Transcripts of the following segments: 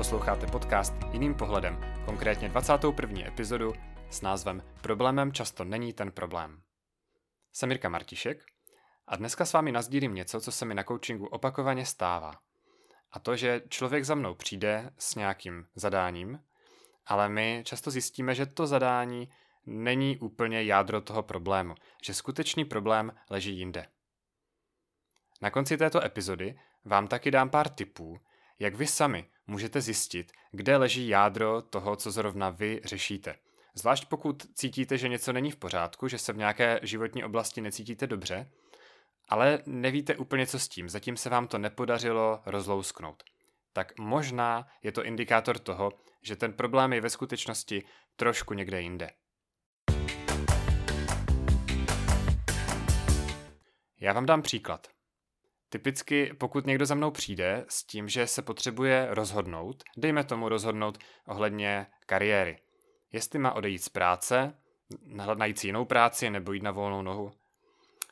Posloucháte podcast Jiným pohledem, konkrétně 21. epizodu s názvem Problémem často není ten problém. Jsem Mirka Martišek a dneska s vámi nazdílím něco, co se mi na coachingu opakovaně stává. A to, že člověk za mnou přijde s nějakým zadáním, ale my často zjistíme, že to zadání není úplně jádro toho problému, že skutečný problém leží jinde. Na konci této epizody vám taky dám pár tipů, jak vy sami můžete zjistit, kde leží jádro toho, co zrovna vy řešíte. Zvlášť pokud cítíte, že něco není v pořádku, že se v nějaké životní oblasti necítíte dobře, ale nevíte úplně co s tím, zatím se vám to nepodařilo rozlousknout. Tak možná je to indikátor toho, že ten problém je ve skutečnosti trošku někde jinde. Já vám dám příklad. Typicky, pokud někdo za mnou přijde s tím, že se potřebuje rozhodnout, dejme tomu rozhodnout ohledně kariéry. Jestli má odejít z práce, najít si jinou práci nebo jít na volnou nohu.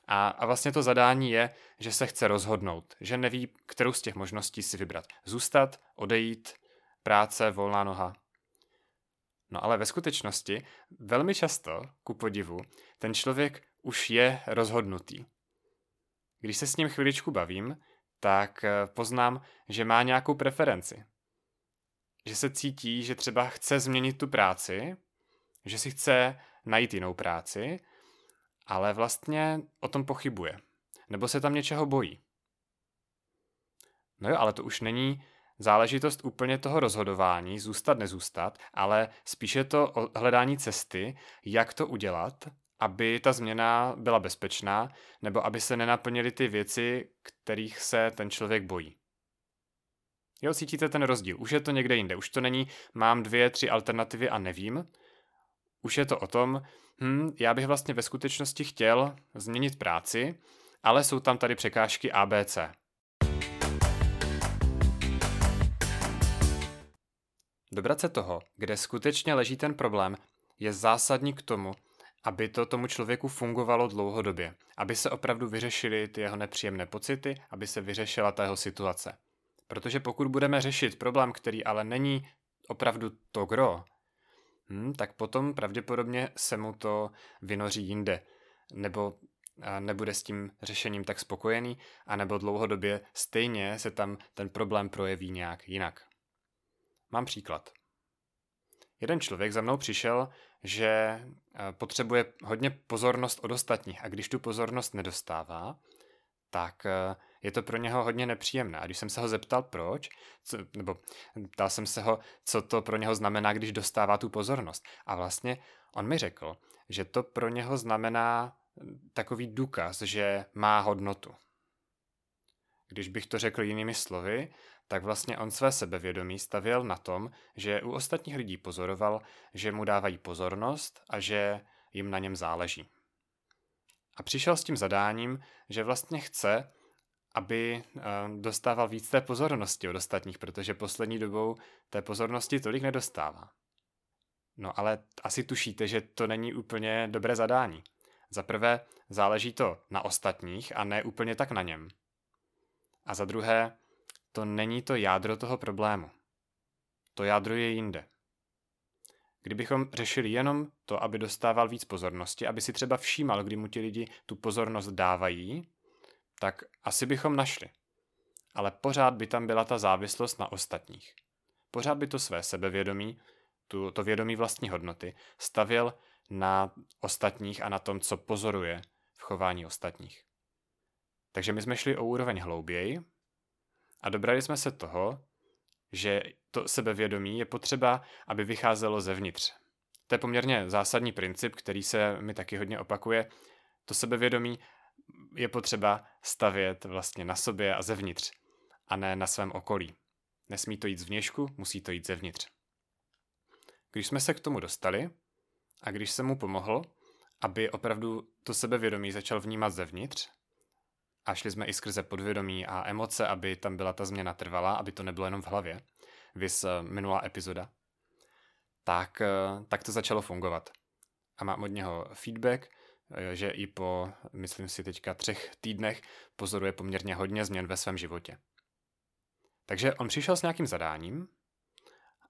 A, a vlastně to zadání je, že se chce rozhodnout, že neví, kterou z těch možností si vybrat. Zůstat, odejít, práce, volná noha. No ale ve skutečnosti velmi často, ku podivu, ten člověk už je rozhodnutý. Když se s ním chviličku bavím, tak eh, poznám, že má nějakou preferenci. Že se cítí, že třeba chce změnit tu práci, že si chce najít jinou práci, ale vlastně o tom pochybuje. Nebo se tam něčeho bojí. No jo, ale to už není záležitost úplně toho rozhodování, zůstat, nezůstat, ale spíše to hledání cesty, jak to udělat, aby ta změna byla bezpečná, nebo aby se nenaplnily ty věci, kterých se ten člověk bojí. Jo, cítíte ten rozdíl. Už je to někde jinde. Už to není, mám dvě, tři alternativy a nevím. Už je to o tom, hm, já bych vlastně ve skutečnosti chtěl změnit práci, ale jsou tam tady překážky ABC. Dobrat se toho, kde skutečně leží ten problém, je zásadní k tomu, aby to tomu člověku fungovalo dlouhodobě, aby se opravdu vyřešily ty jeho nepříjemné pocity, aby se vyřešila ta jeho situace. Protože pokud budeme řešit problém, který ale není opravdu to gro, hm, tak potom pravděpodobně se mu to vynoří jinde, nebo nebude s tím řešením tak spokojený, anebo dlouhodobě stejně se tam ten problém projeví nějak jinak. Mám příklad. Jeden člověk za mnou přišel, že eh, potřebuje hodně pozornost od ostatních a když tu pozornost nedostává, tak eh, je to pro něho hodně nepříjemné. A když jsem se ho zeptal proč, co, nebo ptal jsem se ho, co to pro něho znamená, když dostává tu pozornost. A vlastně on mi řekl, že to pro něho znamená takový důkaz, že má hodnotu. Když bych to řekl jinými slovy, tak vlastně on své sebevědomí stavěl na tom, že u ostatních lidí pozoroval, že mu dávají pozornost a že jim na něm záleží. A přišel s tím zadáním, že vlastně chce, aby eh, dostával víc té pozornosti od ostatních, protože poslední dobou té pozornosti tolik nedostává. No ale asi tušíte, že to není úplně dobré zadání. Za prvé záleží to na ostatních a ne úplně tak na něm. A za druhé, to není to jádro toho problému. To jádro je jinde. Kdybychom řešili jenom to, aby dostával víc pozornosti, aby si třeba všímal, kdy mu ti lidi tu pozornost dávají, tak asi bychom našli. Ale pořád by tam byla ta závislost na ostatních. Pořád by to své sebevědomí, tu, to vědomí vlastní hodnoty, stavěl na ostatních a na tom, co pozoruje v chování ostatních. Takže my jsme šli o úroveň hlouběji a dobrali jsme se toho, že to sebevědomí je potřeba, aby vycházelo zevnitř. To je poměrně zásadní princip, který se mi taky hodně opakuje. To sebevědomí je potřeba stavět vlastně na sobě a zevnitř, a ne na svém okolí. Nesmí to jít zvnějšku, musí to jít zevnitř. Když jsme se k tomu dostali a když jsem mu pomohl, aby opravdu to sebevědomí začal vnímat zevnitř, a šli jsme i skrze podvědomí a emoce, aby tam byla ta změna trvalá, aby to nebylo jenom v hlavě, vys eh, minulá epizoda, tak, eh, tak to začalo fungovat. A mám od něho feedback, eh, že i po, myslím si teďka třech týdnech pozoruje poměrně hodně změn ve svém životě. Takže on přišel s nějakým zadáním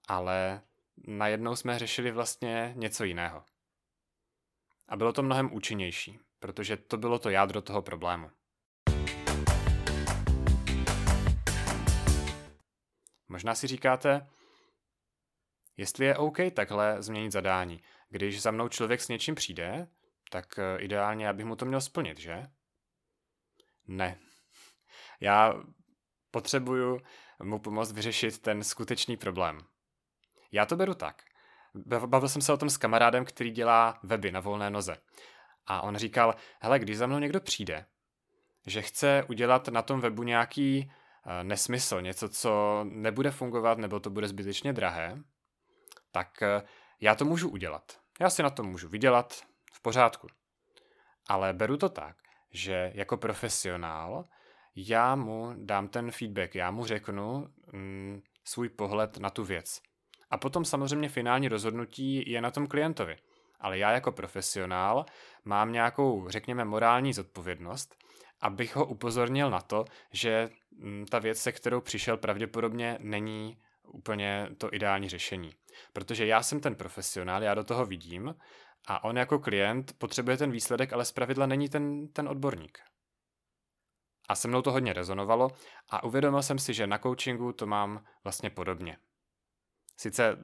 ale najednou jsme řešili vlastně něco jiného. A bylo to mnohem účinnější, protože to bylo to jádro toho problému. Možná si říkáte, jestli je OK takhle změnit zadání. Když za mnou člověk s něčím přijde, tak eh, ideálně, abych mu to měl splnit, že? Ne. Já potřebuju mu pomoct vyřešit ten skutečný problém. Já to beru tak. Bavil jsem se o tom s kamarádem, který dělá weby na volné noze. A on říkal, hele, když za mnou někdo přijde, že chce udělat na tom webu nějaký nesmysl, něco, co nebude fungovat nebo to bude zbytečně drahé, tak uh, já to můžu udělat. Já si na to můžu vydělat, v pořádku. Ale beru to tak, že jako profesionál já mu dám ten feedback, já mu řeknu mm, svůj pohled na tu věc. A potom samozřejmě finální rozhodnutí je na tom klientovi. Ale já jako profesionál mám nějakou, řekněme, morální zodpovědnost, abych ho upozornil na to, že mm, ta věc, se kterou přišel, pravděpodobně není úplně to ideální řešení. Protože já jsem ten profesionál, já do toho vidím a on jako klient potřebuje ten výsledek, ale zpravidla není ten, ten odborník. A se mnou to hodně rezonovalo a uvědomil jsem si, že na coachingu to mám vlastně podobně. Sice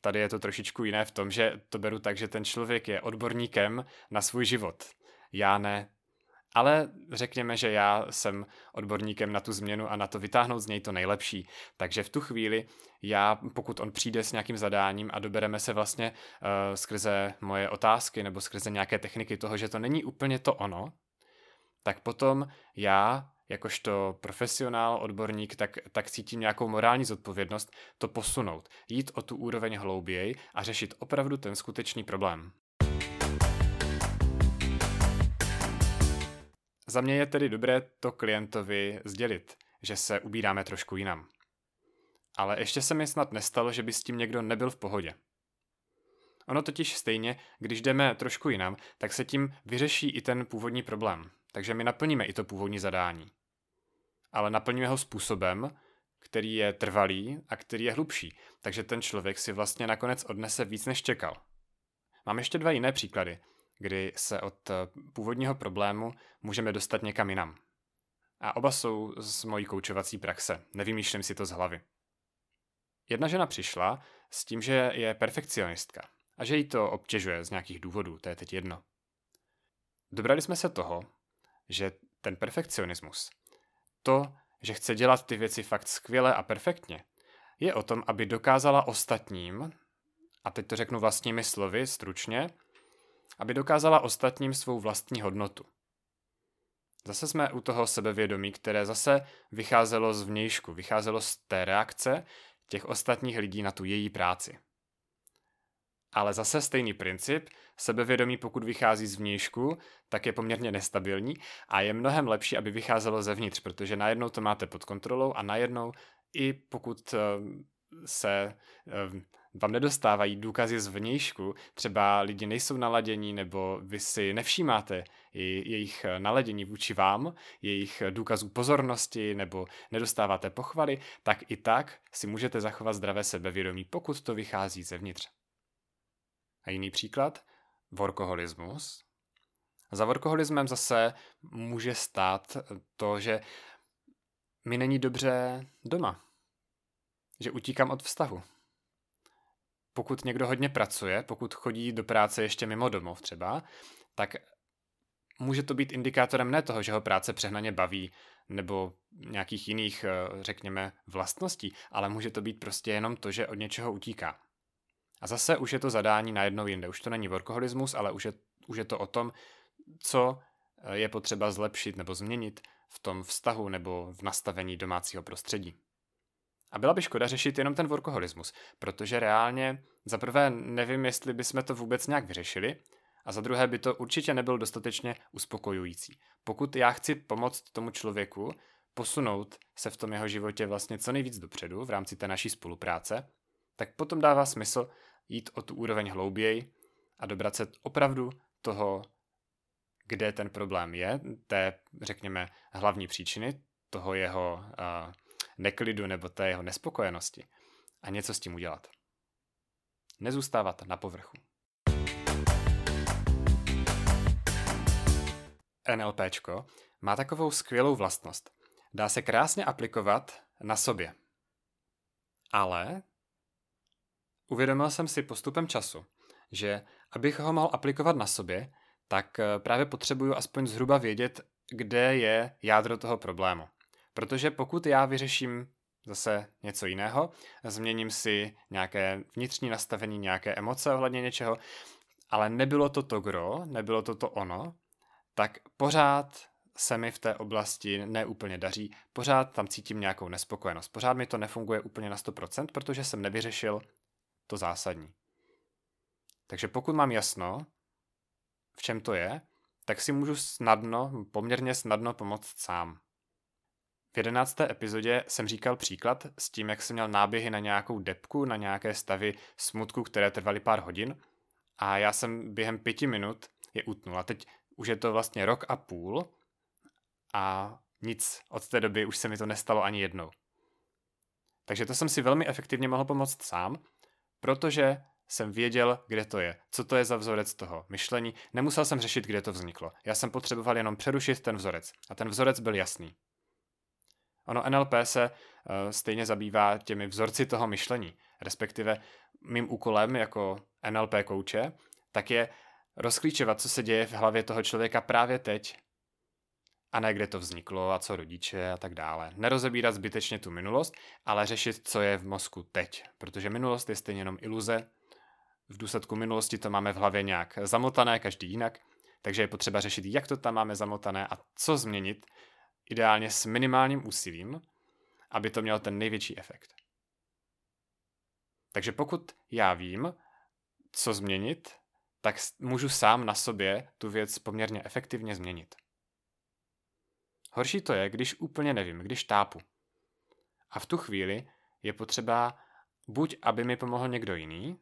tady je to trošičku jiné v tom, že to beru tak, že ten člověk je odborníkem na svůj život. Já ne. Ale řekněme, že já jsem odborníkem na tu změnu a na to vytáhnout z něj to nejlepší. Takže v tu chvíli já, pokud on přijde s nějakým zadáním a dobereme se vlastně uh, skrze moje otázky nebo skrze nějaké techniky toho, že to není úplně to ono, tak potom já jakožto profesionál, odborník, tak, tak cítím nějakou morální zodpovědnost to posunout, jít o tu úroveň hlouběji a řešit opravdu ten skutečný problém. Za mě je tedy dobré to klientovi sdělit, že se ubíráme trošku jinam. Ale ještě se mi snad nestalo, že by s tím někdo nebyl v pohodě. Ono totiž stejně, když jdeme trošku jinam, tak se tím vyřeší i ten původní problém. Takže my naplníme i to původní zadání. Ale naplníme ho způsobem, který je trvalý a který je hlubší. Takže ten člověk si vlastně nakonec odnese víc, než čekal. Mám ještě dva jiné příklady, kdy se od eh, původního problému můžeme dostat někam jinam. A oba jsou z mojí koučovací praxe, nevymýšlím si to z hlavy. Jedna žena přišla s tím, že je perfekcionistka a že jí to obtěžuje z nějakých důvodů, to je teď jedno. Dobrali jsme se toho, že ten perfekcionismus, to, že chce dělat ty věci fakt skvěle a perfektně, je o tom, aby dokázala ostatním, a teď to řeknu vlastními slovy, stručně, aby dokázala ostatním svou vlastní hodnotu. Zase jsme u toho sebevědomí, které zase vycházelo z vnějšku, vycházelo z té reakce těch ostatních lidí na tu její práci. Ale zase stejný princip, sebevědomí pokud vychází z vnějšku, tak je poměrně nestabilní a je mnohem lepší, aby vycházelo zevnitř, protože najednou to máte pod kontrolou a najednou i pokud eh, se eh, vám nedostávají důkazy z vnějšku, třeba lidi nejsou naladění nebo vy si nevšímáte jejich naladění vůči vám, jejich důkazů pozornosti nebo nedostáváte pochvaly, tak i tak si můžete zachovat zdravé sebevědomí, pokud to vychází zevnitř. A jiný příklad, workoholismus. Za workoholismem zase může stát to, že mi není dobře doma. Že utíkám od vztahu. Pokud někdo hodně pracuje, pokud chodí do práce ještě mimo domov třeba, tak může to být indikátorem ne toho, že ho práce přehnaně baví, nebo nějakých jiných, řekněme, vlastností, ale může to být prostě jenom to, že od něčeho utíká. A zase už je to zadání na jednou jinde. Už to není workoholismus, ale už je, už je to o tom, co eh, je potřeba zlepšit nebo změnit v tom vztahu nebo v nastavení domácího prostředí. A byla by škoda řešit jenom ten workoholismus, protože reálně za prvé nevím, jestli bychom to vůbec nějak vyřešili, a za druhé by to určitě nebyl dostatečně uspokojující. Pokud já chci pomoct tomu člověku posunout se v tom jeho životě vlastně co nejvíc dopředu v rámci té naší spolupráce, tak potom dává smysl jít o tu úroveň hlouběji a dobrat se opravdu toho, kde ten problém je, té, řekněme, hlavní příčiny toho jeho uh, neklidu nebo té jeho nespokojenosti a něco s tím udělat. nezůstávat na povrchu. NLPčko má takovou skvělou vlastnost. Dá se krásně aplikovat na sobě. Ale uvědomil jsem si postupem času, že abych ho mohl aplikovat na sobě, tak eh, právě potřebuju aspoň zhruba vědět, kde je jádro toho problému. Protože pokud já vyřeším zase něco jiného, změním si nějaké vnitřní nastavení, nějaké emoce ohledně něčeho, ale nebylo to to gro, nebylo to to ono, tak pořád se mi v té oblasti neúplně daří, pořád tam cítím nějakou nespokojenost, pořád mi to nefunguje úplně na 100%, protože jsem nevyřešil to zásadní. Takže pokud mám jasno, v čem to je, tak si můžu snadno, poměrně snadno pomoct sám. V jedenácté epizodě jsem říkal příklad s tím, jak jsem měl náběhy na nějakou depku, na nějaké stavy smutku, které trvaly pár hodin a já jsem během pěti minut je utnul. A teď už je to vlastně rok a půl a nic od té doby už se mi to nestalo ani jednou. Takže to jsem si velmi efektivně mohl pomoct sám, protože jsem věděl, kde to je, co to je za vzorec toho myšlení. Nemusel jsem řešit, kde to vzniklo. Já jsem potřeboval jenom přerušit ten vzorec. A ten vzorec byl jasný. Ono NLP se uh, stejně zabývá těmi vzorci toho myšlení. Respektive mým úkolem jako NLP kouče, tak je rozklíčovat, co se děje v hlavě toho člověka právě teď a ne kde to vzniklo a co rodiče a tak dále. Nerozebírat zbytečně tu minulost, ale řešit, co je v mozku teď, protože minulost je stejně jenom iluze. V důsledku minulosti to máme v hlavě nějak zamotané, každý jinak, takže je potřeba řešit, jak to tam máme zamotané a co změnit, ideálně s minimálním úsilím, aby to mělo ten největší efekt. Takže pokud já vím, co změnit, tak můžu sám na sobě tu věc poměrně efektivně změnit. Horší to je, když úplně nevím, když tápu. A v tu chvíli je potřeba buď, aby mi pomohl někdo jiný,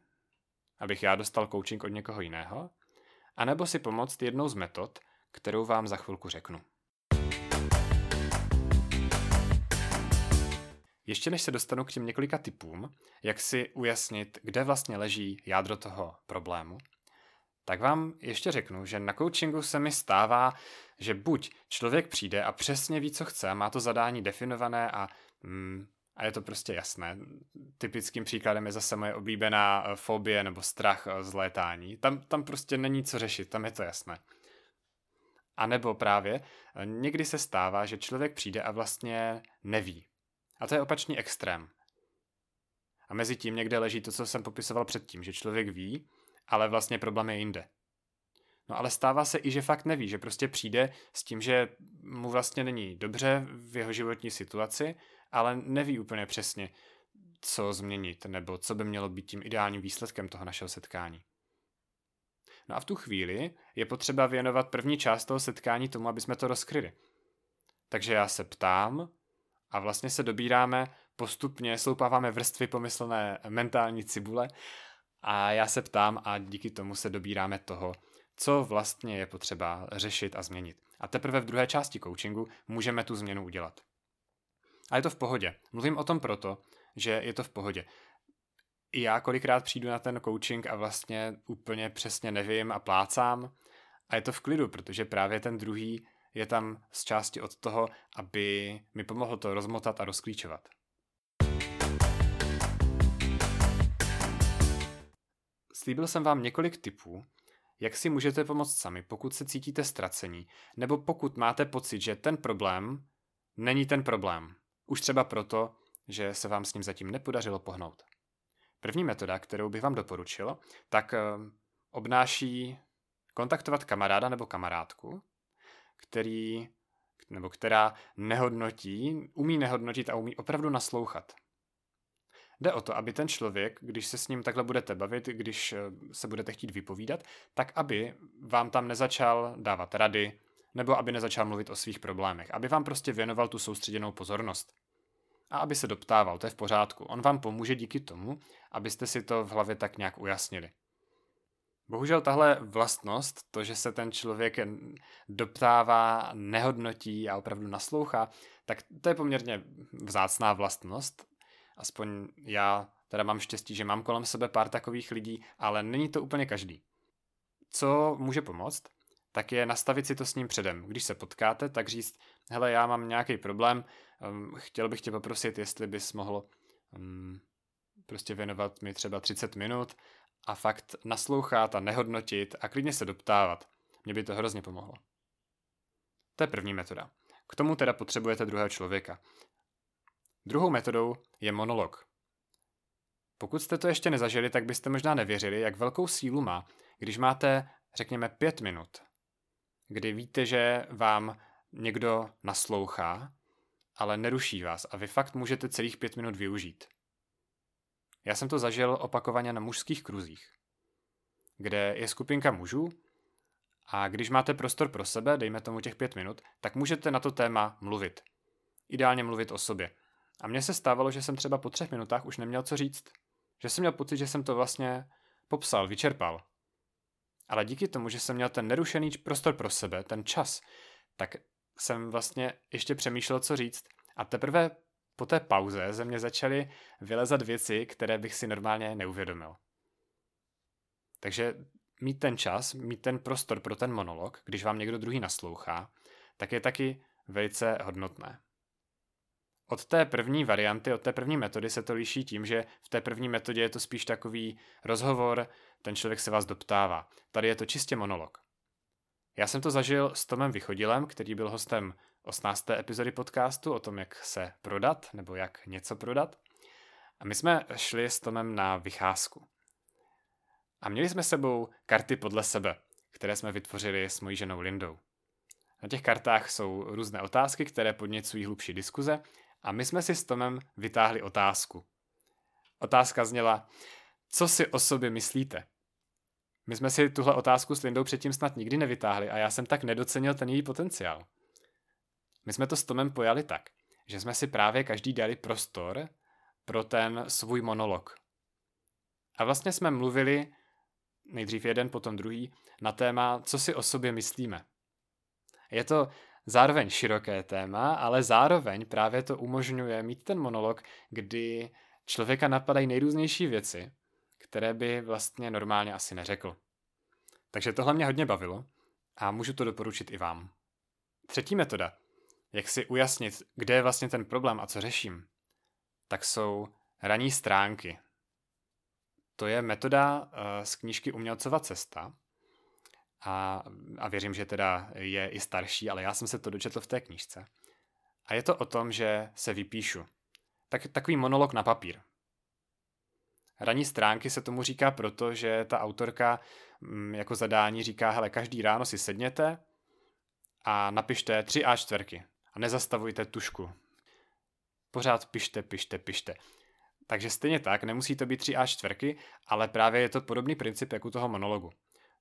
abych já dostal coaching od někoho jiného, anebo si pomoct jednou z metod, kterou vám za chvilku řeknu. Ještě než se dostanu k těm několika typům, jak si ujasnit, kde vlastně leží jádro toho problému, tak vám ještě řeknu, že na coachingu se mi stává, že buď člověk přijde a přesně ví, co chce, má to zadání definované a, mm, a je to prostě jasné. Typickým příkladem je zase moje oblíbená eh, fobie nebo strach eh, z létání. Tam, tam prostě není co řešit, tam je to jasné. A nebo právě eh, někdy se stává, že člověk přijde a vlastně neví. A to je opačný extrém. A mezi tím někde leží to, co jsem popisoval předtím, že člověk ví, ale vlastně problém je jinde. No ale stává se i, že fakt neví, že prostě přijde s tím, že mu vlastně není dobře v jeho životní situaci, ale neví úplně přesně, co změnit, nebo co by mělo být tím ideálním výsledkem toho našeho setkání. No a v tu chvíli je potřeba věnovat první část toho setkání tomu, aby jsme to rozkryli. Takže já se ptám a vlastně se dobíráme postupně, sloupáváme vrstvy pomyslné mentální cibule a já se ptám a díky tomu se dobíráme toho, co vlastně je potřeba řešit a změnit. A teprve v druhé části coachingu můžeme tu změnu udělat. A je to v pohodě. Mluvím o tom proto, že je to v pohodě. I já kolikrát přijdu na ten coaching a vlastně úplně přesně nevím a plácám. A je to v klidu, protože právě ten druhý je tam z části od toho, aby mi pomohl to rozmotat a rozklíčovat. Slíbil jsem vám několik tipů, jak si můžete pomoct sami, pokud se cítíte ztracení, nebo pokud máte pocit, že ten problém není ten problém. Už třeba proto, že se vám s ním zatím nepodařilo pohnout. První metoda, kterou bych vám doporučil, tak eh, obnáší kontaktovat kamaráda nebo kamarádku, který nebo která nehodnotí, umí nehodnotit a umí opravdu naslouchat. Jde o to, aby ten člověk, když se s ním takhle budete bavit, když eh, se budete chtít vypovídat, tak aby vám tam nezačal dávat rady, nebo aby nezačal mluvit o svých problémech, aby vám prostě věnoval tu soustředěnou pozornost. A aby se doptával, to je v pořádku. On vám pomůže díky tomu, abyste si to v hlavě tak nějak ujasnili. Bohužel tahle vlastnost, to, že se ten člověk doptává, nehodnotí a opravdu naslouchá, tak to je poměrně vzácná vlastnost aspoň já teda mám štěstí, že mám kolem sebe pár takových lidí, ale není to úplně každý. Co může pomoct? Tak je nastavit si to s ním předem. Když se potkáte, tak říct, hele, já mám nějaký problém, um, chtěl bych tě poprosit, jestli bys mohl um, prostě věnovat mi třeba 30 minut a fakt naslouchat a nehodnotit a klidně se doptávat. Mně by to hrozně pomohlo. To je první metoda. K tomu teda potřebujete druhého člověka. Druhou metodou je monolog. Pokud jste to ještě nezažili, tak byste možná nevěřili, jak velkou sílu má, když máte, řekněme, pět minut, kdy víte, že vám někdo naslouchá, ale neruší vás a vy fakt můžete celých pět minut využít. Já jsem to zažil opakovaně na mužských kruzích, kde je skupinka mužů a když máte prostor pro sebe, dejme tomu těch pět minut, tak můžete na to téma mluvit. Ideálně mluvit o sobě. A mně se stávalo, že jsem třeba po třech minutách už neměl co říct. Že jsem měl pocit, že jsem to vlastně popsal, vyčerpal. Ale díky tomu, že jsem měl ten nerušený prostor pro sebe, ten čas, tak jsem vlastně ještě přemýšlel, co říct. A teprve po té pauze ze mě začaly vylezat věci, které bych si normálně neuvědomil. Takže mít ten čas, mít ten prostor pro ten monolog, když vám někdo druhý naslouchá, tak je taky velice hodnotné. Od té první varianty, od té první metody se to liší tím, že v té první metodě je to spíš takový rozhovor, ten člověk se vás doptává. Tady je to čistě monolog. Já jsem to zažil s Tomem Vychodilem, který byl hostem 18. epizody podcastu o tom, jak se prodat nebo jak něco prodat. A my jsme šli s Tomem na vycházku. A měli jsme sebou karty podle sebe, které jsme vytvořili s mojí ženou Lindou. Na těch kartách jsou různé otázky, které podněcují hlubší diskuze a my jsme si s Tomem vytáhli otázku. Otázka zněla, co si o sobě myslíte? My jsme si tuhle otázku s Lindou předtím snad nikdy nevytáhli a já jsem tak nedocenil ten její potenciál. My jsme to s Tomem pojali tak, že jsme si právě každý dali prostor pro ten svůj monolog. A vlastně jsme mluvili, nejdřív jeden, potom druhý, na téma, co si o sobě myslíme. Je to zároveň široké téma, ale zároveň právě to umožňuje mít ten monolog, kdy člověka napadají nejrůznější věci, které by vlastně normálně asi neřekl. Takže tohle mě hodně bavilo a můžu to doporučit i vám. Třetí metoda, jak si ujasnit, kde je vlastně ten problém a co řeším, tak jsou ranní stránky. To je metoda eh, z knížky Umělcova cesta a, a věřím, že teda je i starší, ale já jsem se to dočetl v té knížce. A je to o tom, že se vypíšu. Tak, takový monolog na papír. Ranní stránky se tomu říká proto, že ta autorka mm, jako zadání říká, hele, každý ráno si sedněte a napište tři a čtverky a nezastavujte tušku. Pořád pište, pište, pište. Takže stejně tak, nemusí to být tři a čtverky, ale právě je to podobný princip jako u toho monologu.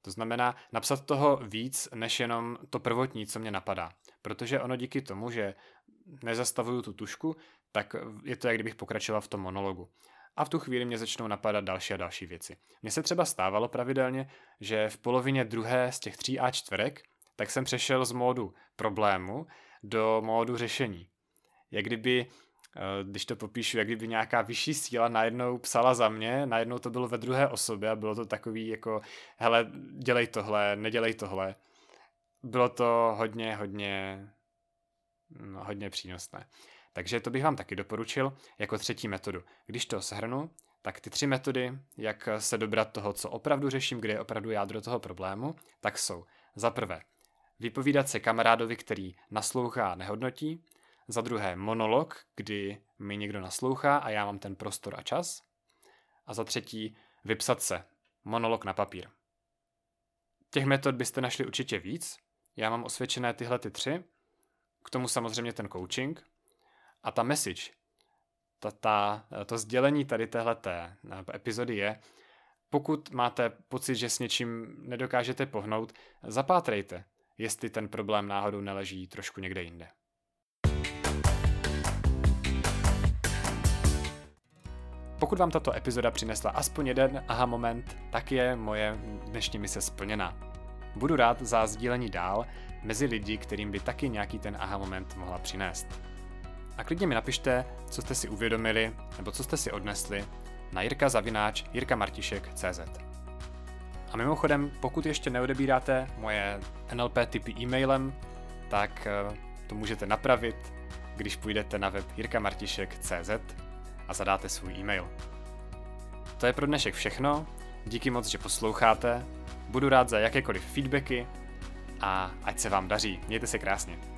To znamená napsat toho víc, než jenom to prvotní, co mě napadá. Protože ono díky tomu, že nezastavuju tu tušku, tak je to, jak kdybych pokračoval v tom monologu. A v tu chvíli mě začnou napadat další a další věci. Mně se třeba stávalo pravidelně, že v polovině druhé z těch tří a čtverek, tak jsem přešel z módu problému do módu řešení. Jak kdyby Eh, když to popíšu, jak kdyby nějaká vyšší síla najednou psala za mě, najednou to bylo ve druhé osobě a bylo to takový jako, hele, dělej tohle, nedělej tohle. Bylo to hodně, hodně, no, hodně přínosné. Takže to bych vám taky doporučil jako třetí metodu. Když to shrnu, tak ty tři metody, jak se dobrat toho, co opravdu řeším, kde je opravdu jádro toho problému, tak jsou za prvé vypovídat se kamarádovi, který naslouchá a nehodnotí, za druhé monolog, kdy mi někdo naslouchá a já mám ten prostor a čas. A za třetí vypsat se, monolog na papír. Těch metod byste našli určitě víc. Já mám osvědčené tyhle ty tři. K tomu samozřejmě ten coaching. A ta message, ta, ta, to sdělení tady téhleté epizody je, pokud máte pocit, že s něčím nedokážete pohnout, zapátrejte, jestli ten problém náhodou neleží trošku někde jinde. Pokud vám tato epizoda přinesla aspoň jeden aha moment, tak je moje dnešní mise splněna. Budu rád za sdílení dál mezi lidi, kterým by taky nějaký ten aha moment mohla přinést. A klidně mi napište, co jste si uvědomili nebo co jste si odnesli na jirkazavináč jirkamartišek.cz. A mimochodem, pokud ještě neodebíráte moje NLP typy e-mailem, tak eh, to můžete napravit, když půjdete na web jirkamartišek.cz a zadáte svůj e-mail. To je pro dnešek všechno, díky moc, že posloucháte, budu rád za jakékoliv feedbacky a ať se vám daří. Mějte se krásně.